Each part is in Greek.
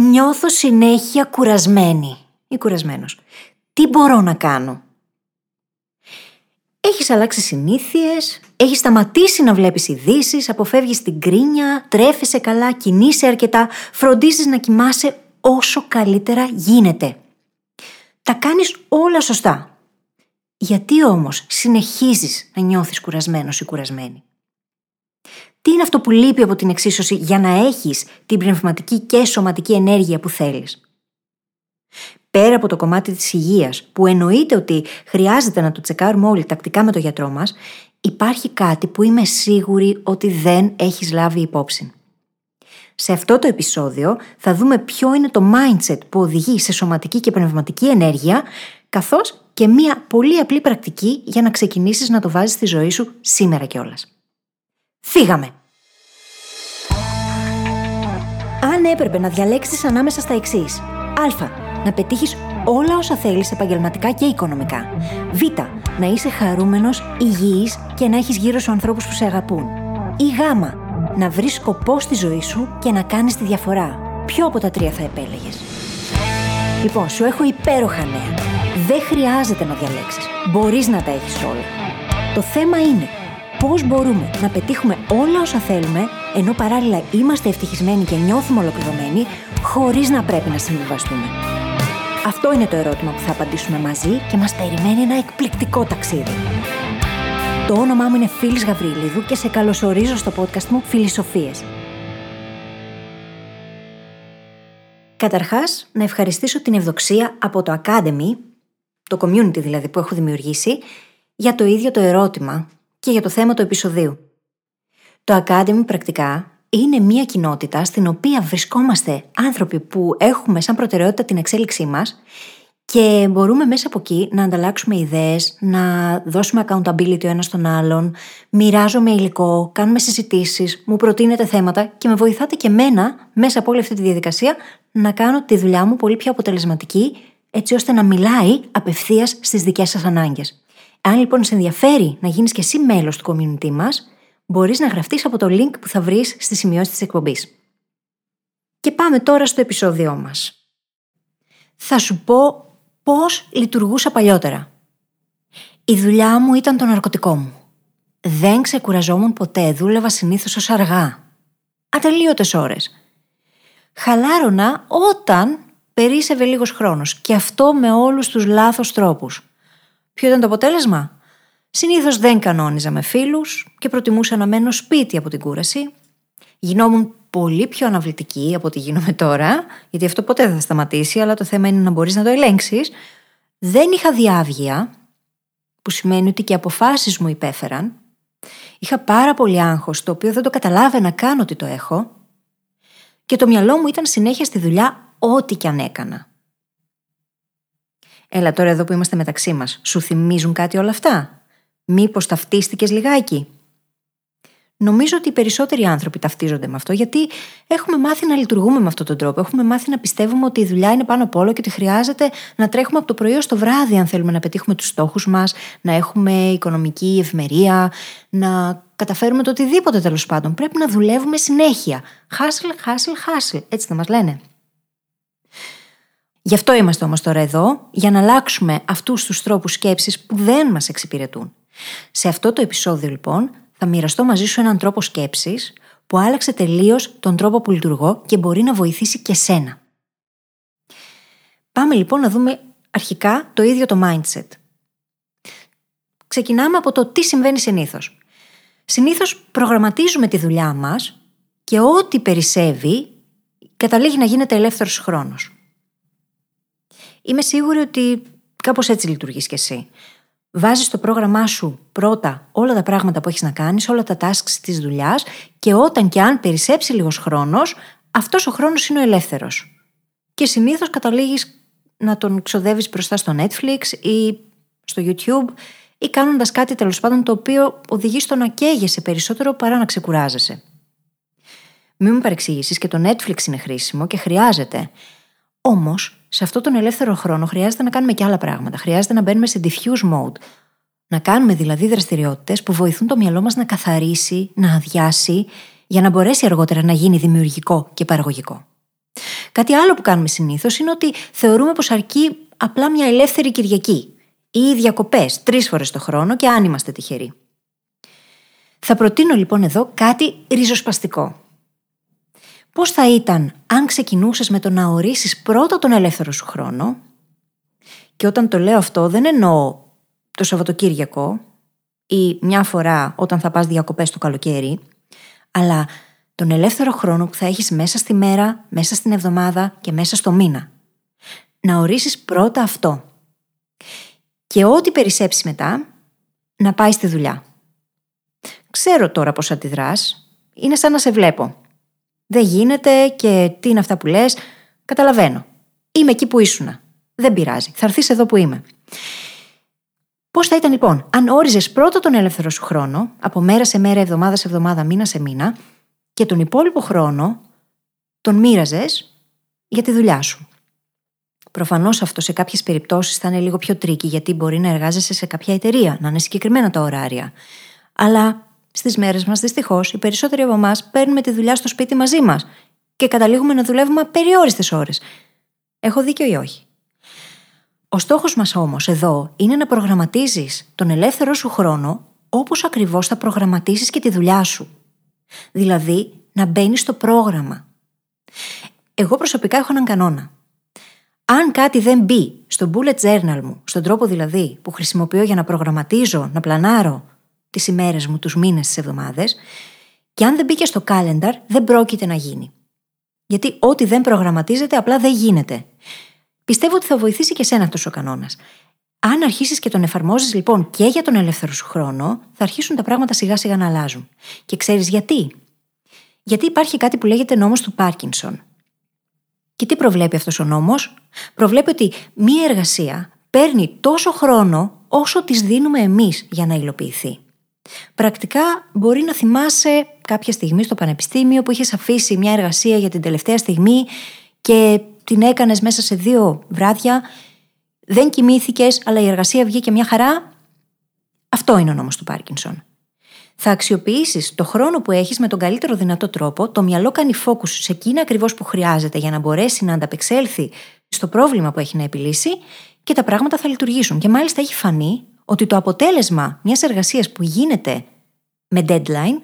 Νιώθω συνέχεια κουρασμένη ή κουρασμένος. Τι μπορώ να κάνω; Έχεις αλλάξει συνήθειες, έχεις σταματήσει να βλέπεις ειδήσει, αποφεύγεις την κρίνια, τρέφεσαι καλά, κινείσαι αρκετά, φροντίζεις να κοιμάσαι όσο καλύτερα γίνεται. Τα κάνεις όλα σωστά. Γιατί όμως συνεχίζεις να νιώθεις κουρασμένος ή κουρασμένη; Τι είναι αυτό που λείπει από την εξίσωση για να έχεις την πνευματική και σωματική ενέργεια που θέλεις; Πέρα από το κομμάτι της υγείας, που εννοείται ότι χρειάζεται να το τσεκάρουμε όλοι τακτικά με το γιατρό μας, υπάρχει κάτι που είμαι σίγουρη ότι δεν έχεις λάβει υπόψη. Σε αυτό το επεισόδιο θα δούμε ποιο είναι το mindset που οδηγεί σε σωματική και πνευματική ενέργεια, καθώς και μία πολύ απλή πρακτική για να ξεκινήσεις να το βάζεις στη ζωή σου σήμερα κιόλας. Φύγαμε! Αν έπρεπε να διαλέξεις ανάμεσα στα εξής. Α. Να πετύχεις όλα όσα θέλεις επαγγελματικά και οικονομικά. Β. Να είσαι χαρούμενος, υγιής και να έχεις γύρω σου ανθρώπους που σε αγαπούν. Ή Γ. Να βρεις σκοπό στη ζωή σου και να κάνεις τη διαφορά. Ποιο από τα τρία θα επέλεγες; Λοιπόν, σου έχω υπέροχα νέα. Δεν χρειάζεται να διαλέξεις. Μπορείς να τα έχεις όλα. Το θέμα είναι πώς μπορούμε να πετύχουμε όλα όσα θέλουμε, ενώ παράλληλα είμαστε ευτυχισμένοι και νιώθουμε ολοκληρωμένοι, χωρίς να πρέπει να συμβιβαστούμε. Αυτό είναι το ερώτημα που θα απαντήσουμε μαζί και μας περιμένει ένα εκπληκτικό ταξίδι. Το όνομά μου είναι Φίλης Γαβρίλιδου και σε καλωσορίζω στο podcast μου Φιλισοφίες. Καταρχάς, να ευχαριστήσω την ευδοξία από το Academy, το community δηλαδή που έχω δημιουργήσει, για το ίδιο το ερώτημα και για το θέμα του επεισοδίου. Το Academy πρακτικά είναι μια κοινότητα στην οποία βρισκόμαστε άνθρωποι που έχουμε σαν προτεραιότητα την εξέλιξή μας και μπορούμε μέσα από εκεί να ανταλλάξουμε ιδέες, να δώσουμε accountability ο ένας στον άλλον, μοιράζομαι υλικό, κάνουμε συζητήσεις, μου προτείνετε θέματα και με βοηθάτε και μένα μέσα από όλη αυτή τη διαδικασία να κάνω τη δουλειά μου πολύ πιο αποτελεσματική έτσι ώστε να μιλάει απευθείας στις δικές σας ανάγκες. Αν λοιπόν σε ενδιαφέρει να γίνεις και εσύ μέλος του community μας, μπορείς να γραφτείς από το link που θα βρεις στη σημειώση της εκπομπής. Και πάμε τώρα στο επεισόδιό μας. Θα σου πω πώς λειτουργούσα παλιότερα. Η δουλειά μου ήταν το ναρκωτικό μου. Δεν ξεκουραζόμουν ποτέ, δούλευα συνήθως ως αργά. Ατελείωτες ώρες. Χαλάρωνα όταν περίσευε λίγος χρόνος και αυτό με όλους τους λάθος τρόπους. Ποιο ήταν το αποτέλεσμα; Συνήθως δεν κανόνιζα με φίλους και προτιμούσα να μένω σπίτι από την κούραση. Γινόμουν πολύ πιο αναβλητική από ό,τι γίνομαι τώρα, γιατί αυτό ποτέ δεν θα σταματήσει, αλλά το θέμα είναι να μπορείς να το ελέγξεις. Δεν είχα διάβγεια, που σημαίνει ότι και οι αποφάσεις μου υπέφεραν. Είχα πάρα πολύ άγχος, το οποίο δεν το καταλάβαινα καν ότι το έχω. Και το μυαλό μου ήταν συνέχεια στη δουλειά, ό,τι και αν έκανα. Έλα τώρα εδώ που είμαστε μεταξύ μας, σου θυμίζουν κάτι όλα αυτά; Μήπως ταυτίστηκες λιγάκι; Νομίζω ότι οι περισσότεροι άνθρωποι ταυτίζονται με αυτό, γιατί έχουμε μάθει να λειτουργούμε με αυτόν τον τρόπο. Έχουμε μάθει να πιστεύουμε ότι η δουλειά είναι πάνω απ' όλο και ότι χρειάζεται να τρέχουμε από το πρωί στο βράδυ, αν θέλουμε να πετύχουμε τους στόχους μας, να έχουμε οικονομική ευημερία, να καταφέρουμε το οτιδήποτε τέλος πάντων. Πρέπει να δουλεύουμε συνέχεια. Χάσιλ, χάσιλ, χάσιλ. Έτσι δεν μας λένε. Γι' αυτό είμαστε όμως τώρα εδώ, για να αλλάξουμε αυτούς τους τρόπους σκέψης που δεν μας εξυπηρετούν. Σε αυτό το επεισόδιο λοιπόν θα μοιραστώ μαζί σου έναν τρόπο σκέψης που άλλαξε τελείως τον τρόπο που λειτουργώ και μπορεί να βοηθήσει και σένα. Πάμε λοιπόν να δούμε αρχικά το ίδιο το mindset. Ξεκινάμε από το τι συμβαίνει συνήθως. Συνήθως προγραμματίζουμε τη δουλειά μας και ό,τι περισσεύει καταλήγει να γίνεται ελεύθερος χρόνος. Είμαι σίγουρη ότι κάπως έτσι λειτουργείς κι εσύ. Βάζεις στο πρόγραμμά σου πρώτα όλα τα πράγματα που έχεις να κάνεις, όλα τα tasks της δουλειάς και όταν και αν περισσέψει λίγος χρόνος, αυτός ο χρόνος είναι ο ελεύθερος. Και συνήθως καταλήγεις να τον ξοδεύεις μπροστά στο Netflix ή στο YouTube ή κάνοντας κάτι τέλος πάντων το οποίο οδηγεί στο να καίγεσαι περισσότερο παρά να ξεκουράζεσαι. Μην με παρεξηγήσεις και το Netflix είναι χρήσιμο και χρειάζεται. Όμως, σε αυτόν τον ελεύθερο χρόνο χρειάζεται να κάνουμε και άλλα πράγματα. Χρειάζεται να μπαίνουμε σε diffuse mode. Να κάνουμε δηλαδή δραστηριότητες που βοηθούν το μυαλό μας να καθαρίσει, να αδειάσει, για να μπορέσει αργότερα να γίνει δημιουργικό και παραγωγικό. Κάτι άλλο που κάνουμε συνήθως είναι ότι θεωρούμε πως αρκεί απλά μια ελεύθερη Κυριακή ή διακοπές τρεις φορές το χρόνο και αν είμαστε τυχεροί. Θα προτείνω λοιπόν εδώ κάτι ριζοσπαστικό. Πώς θα ήταν αν ξεκινούσες με το να ορίσεις πρώτα τον ελεύθερο σου χρόνο, και όταν το λέω αυτό δεν εννοώ το Σαββατοκύριακο ή μια φορά όταν θα πας διακοπές το καλοκαίρι, αλλά τον ελεύθερο χρόνο που θα έχεις μέσα στη μέρα, μέσα στην εβδομάδα και μέσα στο μήνα. Να ορίσεις πρώτα αυτό. Και ό,τι περισσέψεις μετά, να πάει στη δουλειά. Ξέρω τώρα πώς αντιδράς, είναι σαν να σε βλέπω. Δεν γίνεται και τι είναι αυτά που λες, καταλαβαίνω. Είμαι εκεί που ήσουνα. Δεν πειράζει, θα έρθεις εδώ που είμαι. Πώς θα ήταν λοιπόν, αν όριζες πρώτα τον ελεύθερο σου χρόνο, από μέρα σε μέρα, εβδομάδα σε εβδομάδα, μήνα σε μήνα, και τον υπόλοιπο χρόνο τον μοίραζες για τη δουλειά σου. Προφανώς αυτό σε κάποιες περιπτώσεις θα είναι λίγο πιο tricky, γιατί μπορεί να εργάζεσαι σε κάποια εταιρεία, να είναι συγκεκριμένα τα ωράρια. Αλλά στις μέρες μας, δυστυχώς, οι περισσότεροι από εμάς παίρνουμε τη δουλειά στο σπίτι μαζί μας και καταλήγουμε να δουλεύουμε περιόριστε ώρες. Έχω δίκιο ή όχι; Ο στόχος μας όμως εδώ είναι να προγραμματίζεις τον ελεύθερο σου χρόνο όπως ακριβώς θα προγραμματίσεις και τη δουλειά σου. Δηλαδή, να μπαίνεις στο πρόγραμμα. Εγώ προσωπικά έχω έναν κανόνα. Αν κάτι δεν μπει στο bullet journal μου, στον τρόπο δηλαδή που χρησιμοποιώ για να προγραμματίζω, να πλανάρω τις ημέρες μου, τους μήνες, τις εβδομάδες, και αν δεν μπήκε στο calendar, δεν πρόκειται να γίνει. Γιατί ό,τι δεν προγραμματίζεται απλά δεν γίνεται. Πιστεύω ότι θα βοηθήσει και σένα αυτός ο κανόνας. Αν αρχίσεις και τον εφαρμόζεις λοιπόν και για τον ελεύθερο σου χρόνο, θα αρχίσουν τα πράγματα σιγά σιγά να αλλάζουν. Και ξέρεις γιατί; Γιατί υπάρχει κάτι που λέγεται νόμος του Πάρκινσον. Και τι προβλέπει αυτός ο νόμος, Προβλέπει ότι μία εργασία παίρνει τόσο χρόνο όσο της δίνουμε εμείς για να υλοποιηθεί. Πρακτικά μπορεί να θυμάσαι κάποια στιγμή στο πανεπιστήμιο που είχες αφήσει μια εργασία για την τελευταία στιγμή και την έκανες μέσα σε δύο βράδια, δεν κοιμήθηκες, αλλά η εργασία βγήκε μια χαρά. Αυτό είναι ο νόμος του Πάρκινσον. Θα αξιοποιήσεις το χρόνο που έχεις με τον καλύτερο δυνατό τρόπο, το μυαλό κάνει focus σε εκείνα ακριβώς που χρειάζεται για να μπορέσει να ανταπεξέλθει στο πρόβλημα που έχει να επιλύσει και τα πράγματα θα λειτουργήσουν. Και μάλιστα έχει φανεί ότι το αποτέλεσμα μιας εργασίας που γίνεται με deadline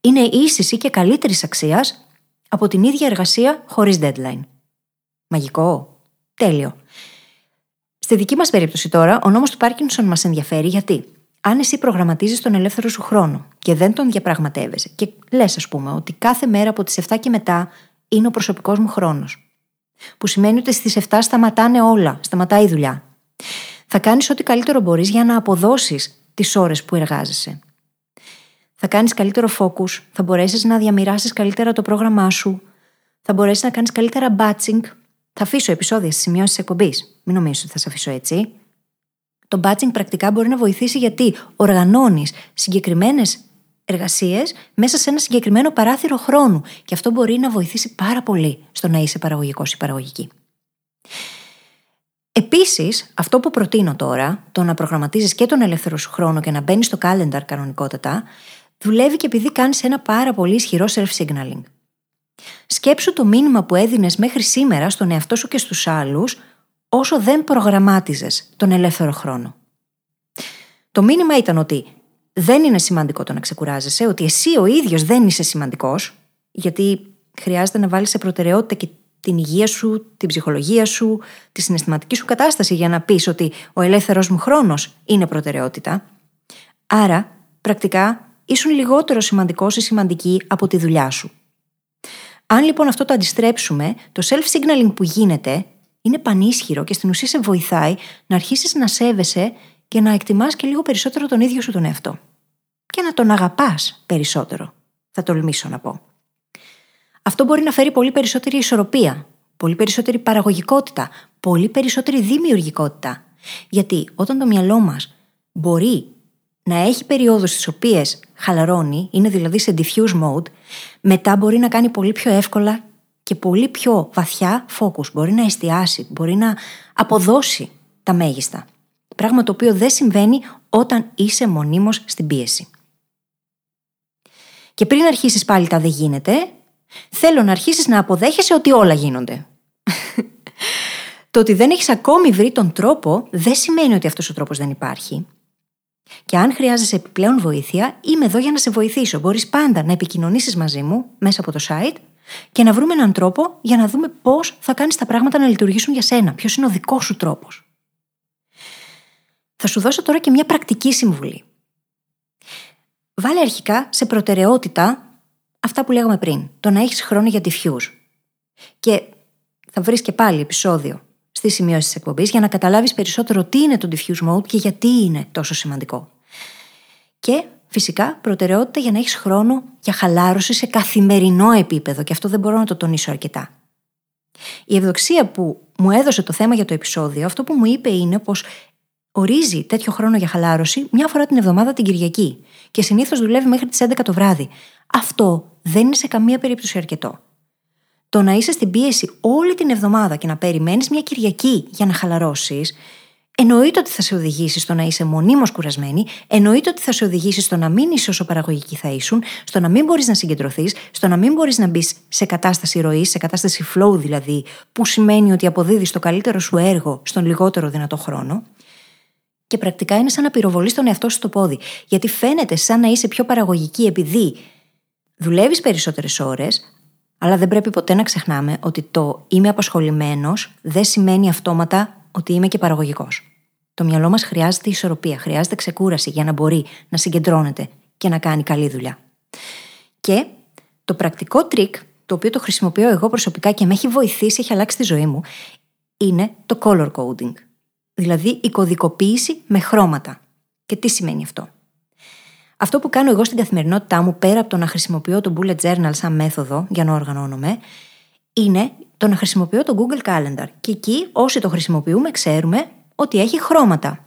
είναι ίσης ή και καλύτερης αξίας από την ίδια εργασία χωρίς deadline. Μαγικό. Τέλειο. Στη δική μας περίπτωση τώρα, ο νόμος του Πάρκινσον μας ενδιαφέρει γιατί αν εσύ προγραμματίζεις τον ελεύθερο σου χρόνο και δεν τον διαπραγματεύεσαι και λες, ας πούμε, ότι κάθε μέρα από τις 7 και μετά είναι ο προσωπικός μου χρόνος. Που σημαίνει ότι στις 7 σταματάνε όλα, σταματάει η δουλειά. Θα κάνεις ό,τι καλύτερο μπορείς για να αποδώσεις τις ώρες που εργάζεσαι. Θα κάνεις καλύτερο focus, θα μπορέσεις να διαμοιράσεις καλύτερα το πρόγραμμά σου, θα μπορέσεις να κάνεις καλύτερα batching θα αφήσω επεισόδια στις σημειώσεις εκπομπής. Μην νομίζω ότι θα σε αφήσω έτσι. Το batching πρακτικά μπορεί να βοηθήσει γιατί οργανώνεις συγκεκριμένες εργασίες μέσα σε ένα συγκεκριμένο παράθυρο χρόνου. Και αυτό μπορεί να βοηθήσει πάρα πολύ στο να είσαι παραγωγικός ή παραγωγική. Επίσης, αυτό που προτείνω τώρα, το να προγραμματίζεις και τον ελεύθερο σου χρόνο και να μπαίνεις στο calendar κανονικότατα, δουλεύει και επειδή κάνεις ένα πάρα πολύ ισχυρό self-signaling. Σκέψου το μήνυμα που έδινες μέχρι σήμερα στον εαυτό σου και στους άλλους όσο δεν προγραμμάτιζες τον ελεύθερο χρόνο. Το μήνυμα ήταν ότι δεν είναι σημαντικό το να ξεκουράζεσαι, ότι εσύ ο ίδιος δεν είσαι σημαντικός, γιατί χρειάζεται να βάλεις σε προτεραιότητα και την υγεία σου, την ψυχολογία σου, τη συναισθηματική σου κατάσταση για να πεις ότι ο ελεύθερος μου χρόνος είναι προτεραιότητα. Άρα, πρακτικά, ήσουν λιγότερο σημαντικός ή σημαντική από τη δουλειά σου. Αν λοιπόν αυτό το αντιστρέψουμε, το self-signaling που γίνεται είναι πανίσχυρο και στην ουσία σε βοηθάει να αρχίσεις να σέβεσαι και να εκτιμάς και λίγο περισσότερο τον ίδιο σου τον εαυτό. Και να τον αγαπάς περισσότερο, θα τολμήσω να πω. Αυτό μπορεί να φέρει πολύ περισσότερη ισορροπία, πολύ περισσότερη παραγωγικότητα, πολύ περισσότερη δημιουργικότητα. Γιατί όταν το μυαλό μας μπορεί να έχει περιόδους στις οποίες χαλαρώνει, είναι δηλαδή σε diffuse mode, μετά μπορεί να κάνει πολύ πιο εύκολα και πολύ πιο βαθιά focus. Μπορεί να εστιάσει, μπορεί να αποδώσει τα μέγιστα. Πράγμα το οποίο δεν συμβαίνει όταν είσαι μονίμως στην πίεση. Και πριν αρχίσεις πάλι τα δεν γίνεται, θέλω να αρχίσεις να αποδέχεσαι ότι όλα γίνονται. Το ότι δεν έχεις ακόμη βρει τον τρόπο δεν σημαίνει ότι αυτός ο τρόπος δεν υπάρχει. Και αν χρειάζεσαι επιπλέον βοήθεια, είμαι εδώ για να σε βοηθήσω. Μπορείς πάντα να επικοινωνήσεις μαζί μου μέσα από το site και να βρούμε έναν τρόπο για να δούμε πώς θα κάνεις τα πράγματα να λειτουργήσουν για σένα. Ποιος είναι ο δικός σου τρόπος. Θα σου δώσω τώρα και μια πρακτική συμβουλή. Βάλε αρχικά σε προτεραιότητα αυτά που λέγαμε πριν. Το να έχεις χρόνο για diffuse. Και θα βρεις και πάλι επεισόδιο στη σημειώση της εκπομπής για να καταλάβεις περισσότερο τι είναι το diffuse mode και γιατί είναι τόσο σημαντικό. Και φυσικά προτεραιότητα για να έχεις χρόνο για χαλάρωση σε καθημερινό επίπεδο, και αυτό δεν μπορώ να το τονίσω αρκετά. Η ευδοξία που μου έδωσε το θέμα για το επεισόδιο, αυτό που μου είπε είναι πως ορίζει τέτοιο χρόνο για χαλάρωση μια φορά την εβδομάδα την Κυριακή και συνήθως δουλεύει μέχρι τις 11 το βράδυ. Αυτό δεν είναι σε καμία περίπτωση αρκετό. Το να είσαι στην πίεση όλη την εβδομάδα και να περιμένεις μια Κυριακή για να χαλαρώσεις, εννοείται ότι θα σε οδηγήσει στο να είσαι μονίμως κουρασμένη, εννοείται ότι θα σε οδηγήσει στο να μην είσαι όσο παραγωγική θα ήσουν, στο να μην μπορείς να συγκεντρωθείς, στο να μην μπορείς να μπεις σε κατάσταση ροής, σε κατάσταση flow δηλαδή, που σημαίνει ότι αποδίδεις το καλύτερο σου έργο στον λιγότερο δυνατό χρόνο. Και πρακτικά είναι σαν να πυροβολείς τον εαυτό σου στο πόδι. Γιατί φαίνεται σαν να είσαι πιο παραγωγική επειδή δουλεύεις περισσότερες ώρες, αλλά δεν πρέπει ποτέ να ξεχνάμε ότι το είμαι απασχολημένος δεν σημαίνει αυτόματα ότι είμαι και παραγωγικός. Το μυαλό μας χρειάζεται ισορροπία, χρειάζεται ξεκούραση για να μπορεί να συγκεντρώνεται και να κάνει καλή δουλειά. Και το πρακτικό τρικ, το οποίο το χρησιμοποιώ εγώ προσωπικά και με έχει βοηθήσει, έχει αλλάξει τη ζωή μου, είναι το color coding. Δηλαδή η κωδικοποίηση με χρώματα. Και τι σημαίνει αυτό; Αυτό που κάνω εγώ στην καθημερινότητά μου, πέρα από το να χρησιμοποιώ το bullet journal σαν μέθοδο για να οργανώνομαι, είναι το να χρησιμοποιώ το Google Calendar. Και εκεί, όσοι το χρησιμοποιούμε, ξέρουμε ότι έχει χρώματα.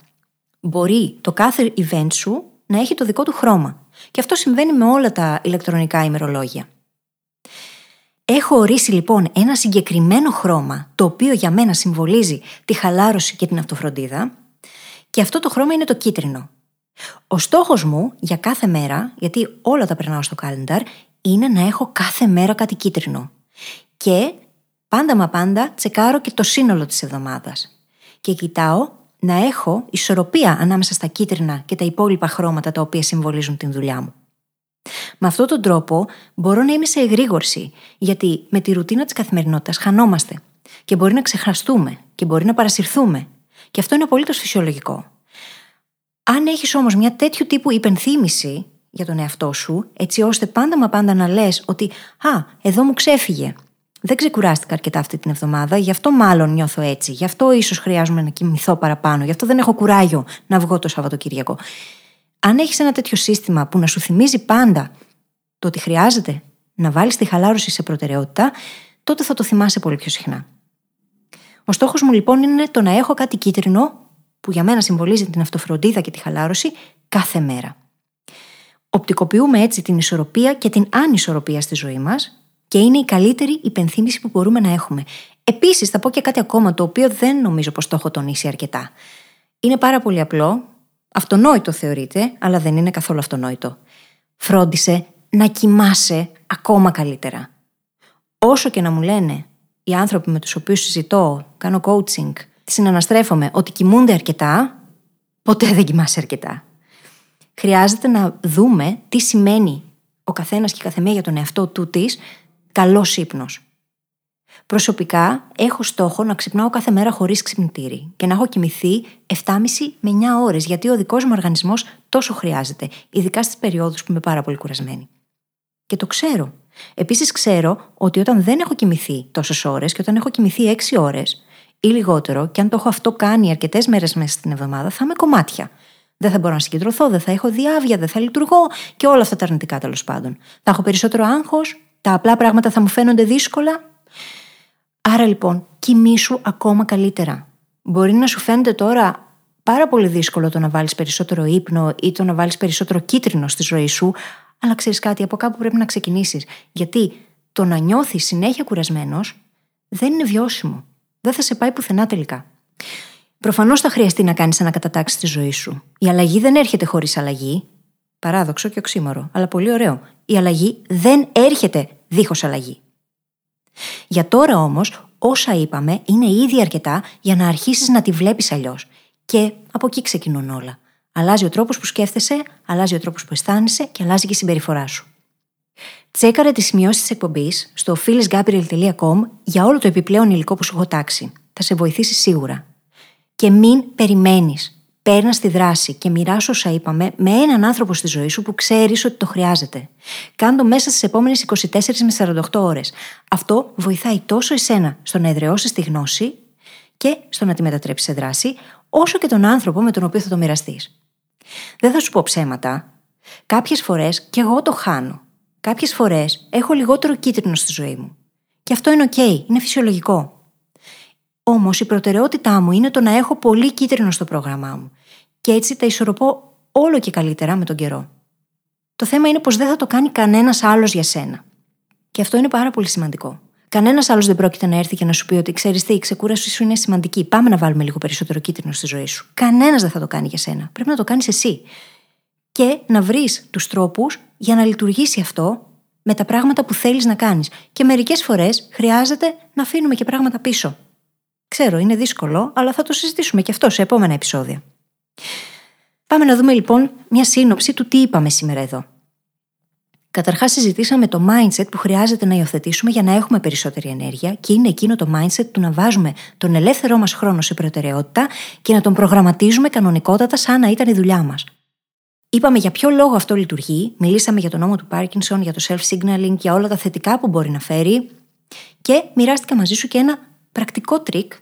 Μπορεί το κάθε event σου να έχει το δικό του χρώμα. Και αυτό συμβαίνει με όλα τα ηλεκτρονικά ημερολόγια. Έχω ορίσει λοιπόν ένα συγκεκριμένο χρώμα, το οποίο για μένα συμβολίζει τη χαλάρωση και την αυτοφροντίδα, και αυτό το χρώμα είναι το κίτρινο. Ο στόχος μου για κάθε μέρα, γιατί όλα τα περνάω στο calendar, είναι να έχω κάθε μέρα κάτι κίτρινο. Και πάντα μα πάντα τσεκάρω και το σύνολο της εβδομάδας. Και κοιτάω να έχω ισορροπία ανάμεσα στα κίτρινα και τα υπόλοιπα χρώματα τα οποία συμβολίζουν την δουλειά μου. Με αυτόν τον τρόπο μπορώ να είμαι σε εγρήγορση, γιατί με τη ρουτίνα της καθημερινότητας χανόμαστε και μπορεί να ξεχαστούμε και μπορεί να παρασυρθούμε. Και αυτό είναι απολύτως φυσιολογικό. Αν έχεις όμως μια τέτοιου τύπου υπενθύμηση για τον εαυτό σου, έτσι ώστε πάντα μα πάντα να λες ότι Α, εδώ μου ξέφυγε. Δεν ξεκουράστηκα αρκετά αυτή την εβδομάδα, γι' αυτό μάλλον νιώθω έτσι. Γι' αυτό ίσως χρειάζομαι να κοιμηθώ παραπάνω. Γι' αυτό δεν έχω κουράγιο να βγω το Σαββατοκύριακο. Αν έχεις ένα τέτοιο σύστημα που να σου θυμίζει πάντα το ότι χρειάζεται να βάλεις τη χαλάρωση σε προτεραιότητα, τότε θα το θυμάσαι πολύ πιο συχνά. Ο στόχος μου λοιπόν είναι το να έχω κάτι κίτρινο που για μένα συμβολίζει την αυτοφροντίδα και τη χαλάρωση κάθε μέρα. Οπτικοποιούμε έτσι την ισορροπία και την ανισορροπία στη ζωή μας και είναι η καλύτερη υπενθύμηση που μπορούμε να έχουμε. Επίσης, θα πω και κάτι ακόμα το οποίο δεν νομίζω πως το έχω τονίσει αρκετά. Είναι πάρα πολύ απλό, αυτονόητο θεωρείται, αλλά δεν είναι καθόλου αυτονόητο. Φρόντισε να κοιμάσαι ακόμα καλύτερα. Όσο και να μου λένε οι άνθρωποι με τους οποίους συζητώ, κάνω coaching, συναναστρέφομαι ότι κοιμούνται αρκετά, ποτέ δεν κοιμάσαι αρκετά. Χρειάζεται να δούμε τι σημαίνει ο καθένας και η καθεμία για τον εαυτό του της καλός ύπνος. Προσωπικά έχω στόχο να ξυπνάω κάθε μέρα χωρίς ξυπνητήρι και να έχω κοιμηθεί 7,5 με 9 ώρες, γιατί ο δικός μου οργανισμός τόσο χρειάζεται, ειδικά στις περιόδους που είμαι πάρα πολύ κουρασμένη. Και το ξέρω. Επίσης ξέρω ότι όταν δεν έχω κοιμηθεί τόσες ώρες και όταν έχω κοιμηθεί 6 ώρες, ή λιγότερο, και αν το έχω αυτό κάνει αρκετές μέρες μέσα στην εβδομάδα, θα είμαι κομμάτια. Δεν θα μπορώ να συγκεντρωθώ, δεν θα έχω διάβια, δεν θα λειτουργώ και όλα αυτά τα αρνητικά τέλος πάντων. Θα έχω περισσότερο άγχος, τα απλά πράγματα θα μου φαίνονται δύσκολα. Άρα λοιπόν, κοιμήσου ακόμα καλύτερα. Μπορεί να σου φαίνεται τώρα πάρα πολύ δύσκολο το να βάλεις περισσότερο ύπνο ή το να βάλεις περισσότερο κίτρινο στη ζωή σου, αλλά ξέρεις κάτι, από κάπου πρέπει να ξεκινήσεις. Γιατί το να νιώθεις συνέχεια κουρασμένος δεν είναι βιώσιμο δεν θα σε πάει πουθενά τελικά. Προφανώς θα χρειαστεί να κάνεις ανακατατάξεις τη ζωή σου. Η αλλαγή δεν έρχεται χωρίς αλλαγή. Παράδοξο και οξύμορο, αλλά πολύ ωραίο. Η αλλαγή δεν έρχεται δίχως αλλαγή. Για τώρα όμως, όσα είπαμε είναι ήδη αρκετά για να αρχίσεις να τη βλέπεις αλλιώς. Και από εκεί ξεκινούν όλα. Αλλάζει ο τρόπος που σκέφτεσαι, αλλάζει ο τρόπος που αισθάνεσαι και αλλάζει και η συμπεριφορά σου. Τσέκαρε τις σημειώσεις της εκπομπής στο phyllisgabriel.com για όλο το επιπλέον υλικό που σου έχω τάξει. Θα σε βοηθήσει σίγουρα. Και μην περιμένεις. Παίρνας τη δράση και μοιράσου όσα είπαμε με έναν άνθρωπο στη ζωή σου που ξέρεις ότι το χρειάζεται. Κάντο μέσα στις επόμενες 24 με 48 ώρες. Αυτό βοηθάει τόσο εσένα στο να εδραιώσεις τη γνώση και στο να τη μετατρέψεις σε δράση, όσο και τον άνθρωπο με τον οποίο θα το μοιραστείς. Δεν θα σου πω ψέματα. Κάποιες φορές και εγώ το χάνω. Κάποιες φορές έχω λιγότερο κίτρινο στη ζωή μου. Και αυτό είναι οκ, είναι φυσιολογικό. Όμως η προτεραιότητά μου είναι το να έχω πολύ κίτρινο στο πρόγραμμά μου. Και έτσι τα ισορροπώ όλο και καλύτερα με τον καιρό. Το θέμα είναι πως δεν θα το κάνει κανένας άλλος για σένα. Και αυτό είναι πάρα πολύ σημαντικό. Κανένας άλλος δεν πρόκειται να έρθει και να σου πει ότι ξέρεις τι, η ξεκούραση σου είναι σημαντική. Πάμε να βάλουμε λίγο περισσότερο κίτρινο στη ζωή σου. Κανένας δεν θα το κάνει για σένα. Πρέπει να το κάνεις εσύ. Και να βρεις τους τρόπους για να λειτουργήσει αυτό με τα πράγματα που θέλεις να κάνεις. Και μερικές φορές χρειάζεται να αφήνουμε και πράγματα πίσω. Ξέρω, είναι δύσκολο, αλλά θα το συζητήσουμε και αυτό σε επόμενα επεισόδια. Πάμε να δούμε λοιπόν μια σύνοψη του τι είπαμε σήμερα εδώ. Καταρχάς, συζητήσαμε το mindset που χρειάζεται να υιοθετήσουμε για να έχουμε περισσότερη ενέργεια και είναι εκείνο το mindset του να βάζουμε τον ελεύθερό μας χρόνο σε προτεραιότητα και να τον προγραμματίζουμε κανονικότατα σαν να ήταν η δουλειά μας. Είπαμε για ποιο λόγο αυτό λειτουργεί, μιλήσαμε για τον νόμο του Πάρκινσον, για το self-signaling, για όλα τα θετικά που μπορεί να φέρει και μοιράστηκα μαζί σου και ένα πρακτικό τρικ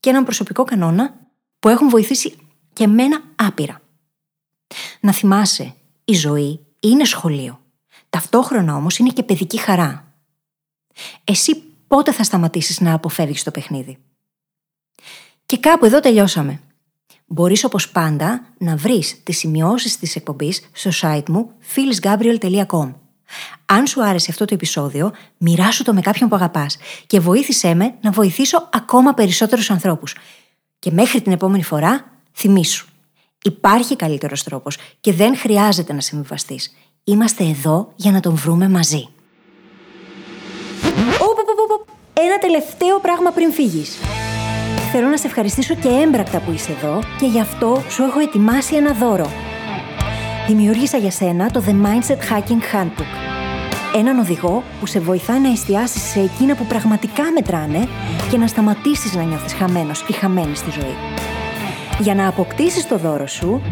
και έναν προσωπικό κανόνα που έχουν βοηθήσει και μένα άπειρα. Να θυμάσαι, η ζωή είναι σχολείο. Ταυτόχρονα όμως είναι και παιδική χαρά. Εσύ πότε θα σταματήσεις να αποφεύγεις το παιχνίδι; Και κάπου εδώ τελειώσαμε. Μπορείς όπως πάντα να βρεις τις σημειώσεις της εκπομπής στο site μου phyllisgabriel.com Αν σου άρεσε αυτό το επεισόδιο, μοιράσου το με κάποιον που αγαπάς και βοήθησέ με να βοηθήσω ακόμα περισσότερους ανθρώπους. Και μέχρι την επόμενη φορά, θυμήσου. Υπάρχει καλύτερος τρόπος και δεν χρειάζεται να συμβιβαστείς. Είμαστε εδώ για να τον βρούμε μαζί. Ένα τελευταίο πράγμα πριν φύγεις. Θέλω να σε ευχαριστήσω και έμπρακτα που είσαι εδώ και γι' αυτό σου έχω ετοιμάσει ένα δώρο. Δημιούργησα για σένα το The Mindset Hacking Handbook. Έναν οδηγό που σε βοηθάει να εστιάσεις σε εκείνα που πραγματικά μετράνε και να σταματήσεις να νιώθεις χαμένος ή χαμένη στη ζωή. Για να αποκτήσεις το δώρο σου,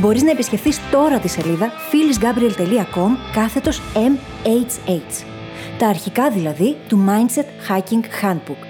μπορείς να επισκεφθείς τώρα τη σελίδα phyllisgabriel.com κάθετος MHH. Τα αρχικά δηλαδή του Mindset Hacking Handbook.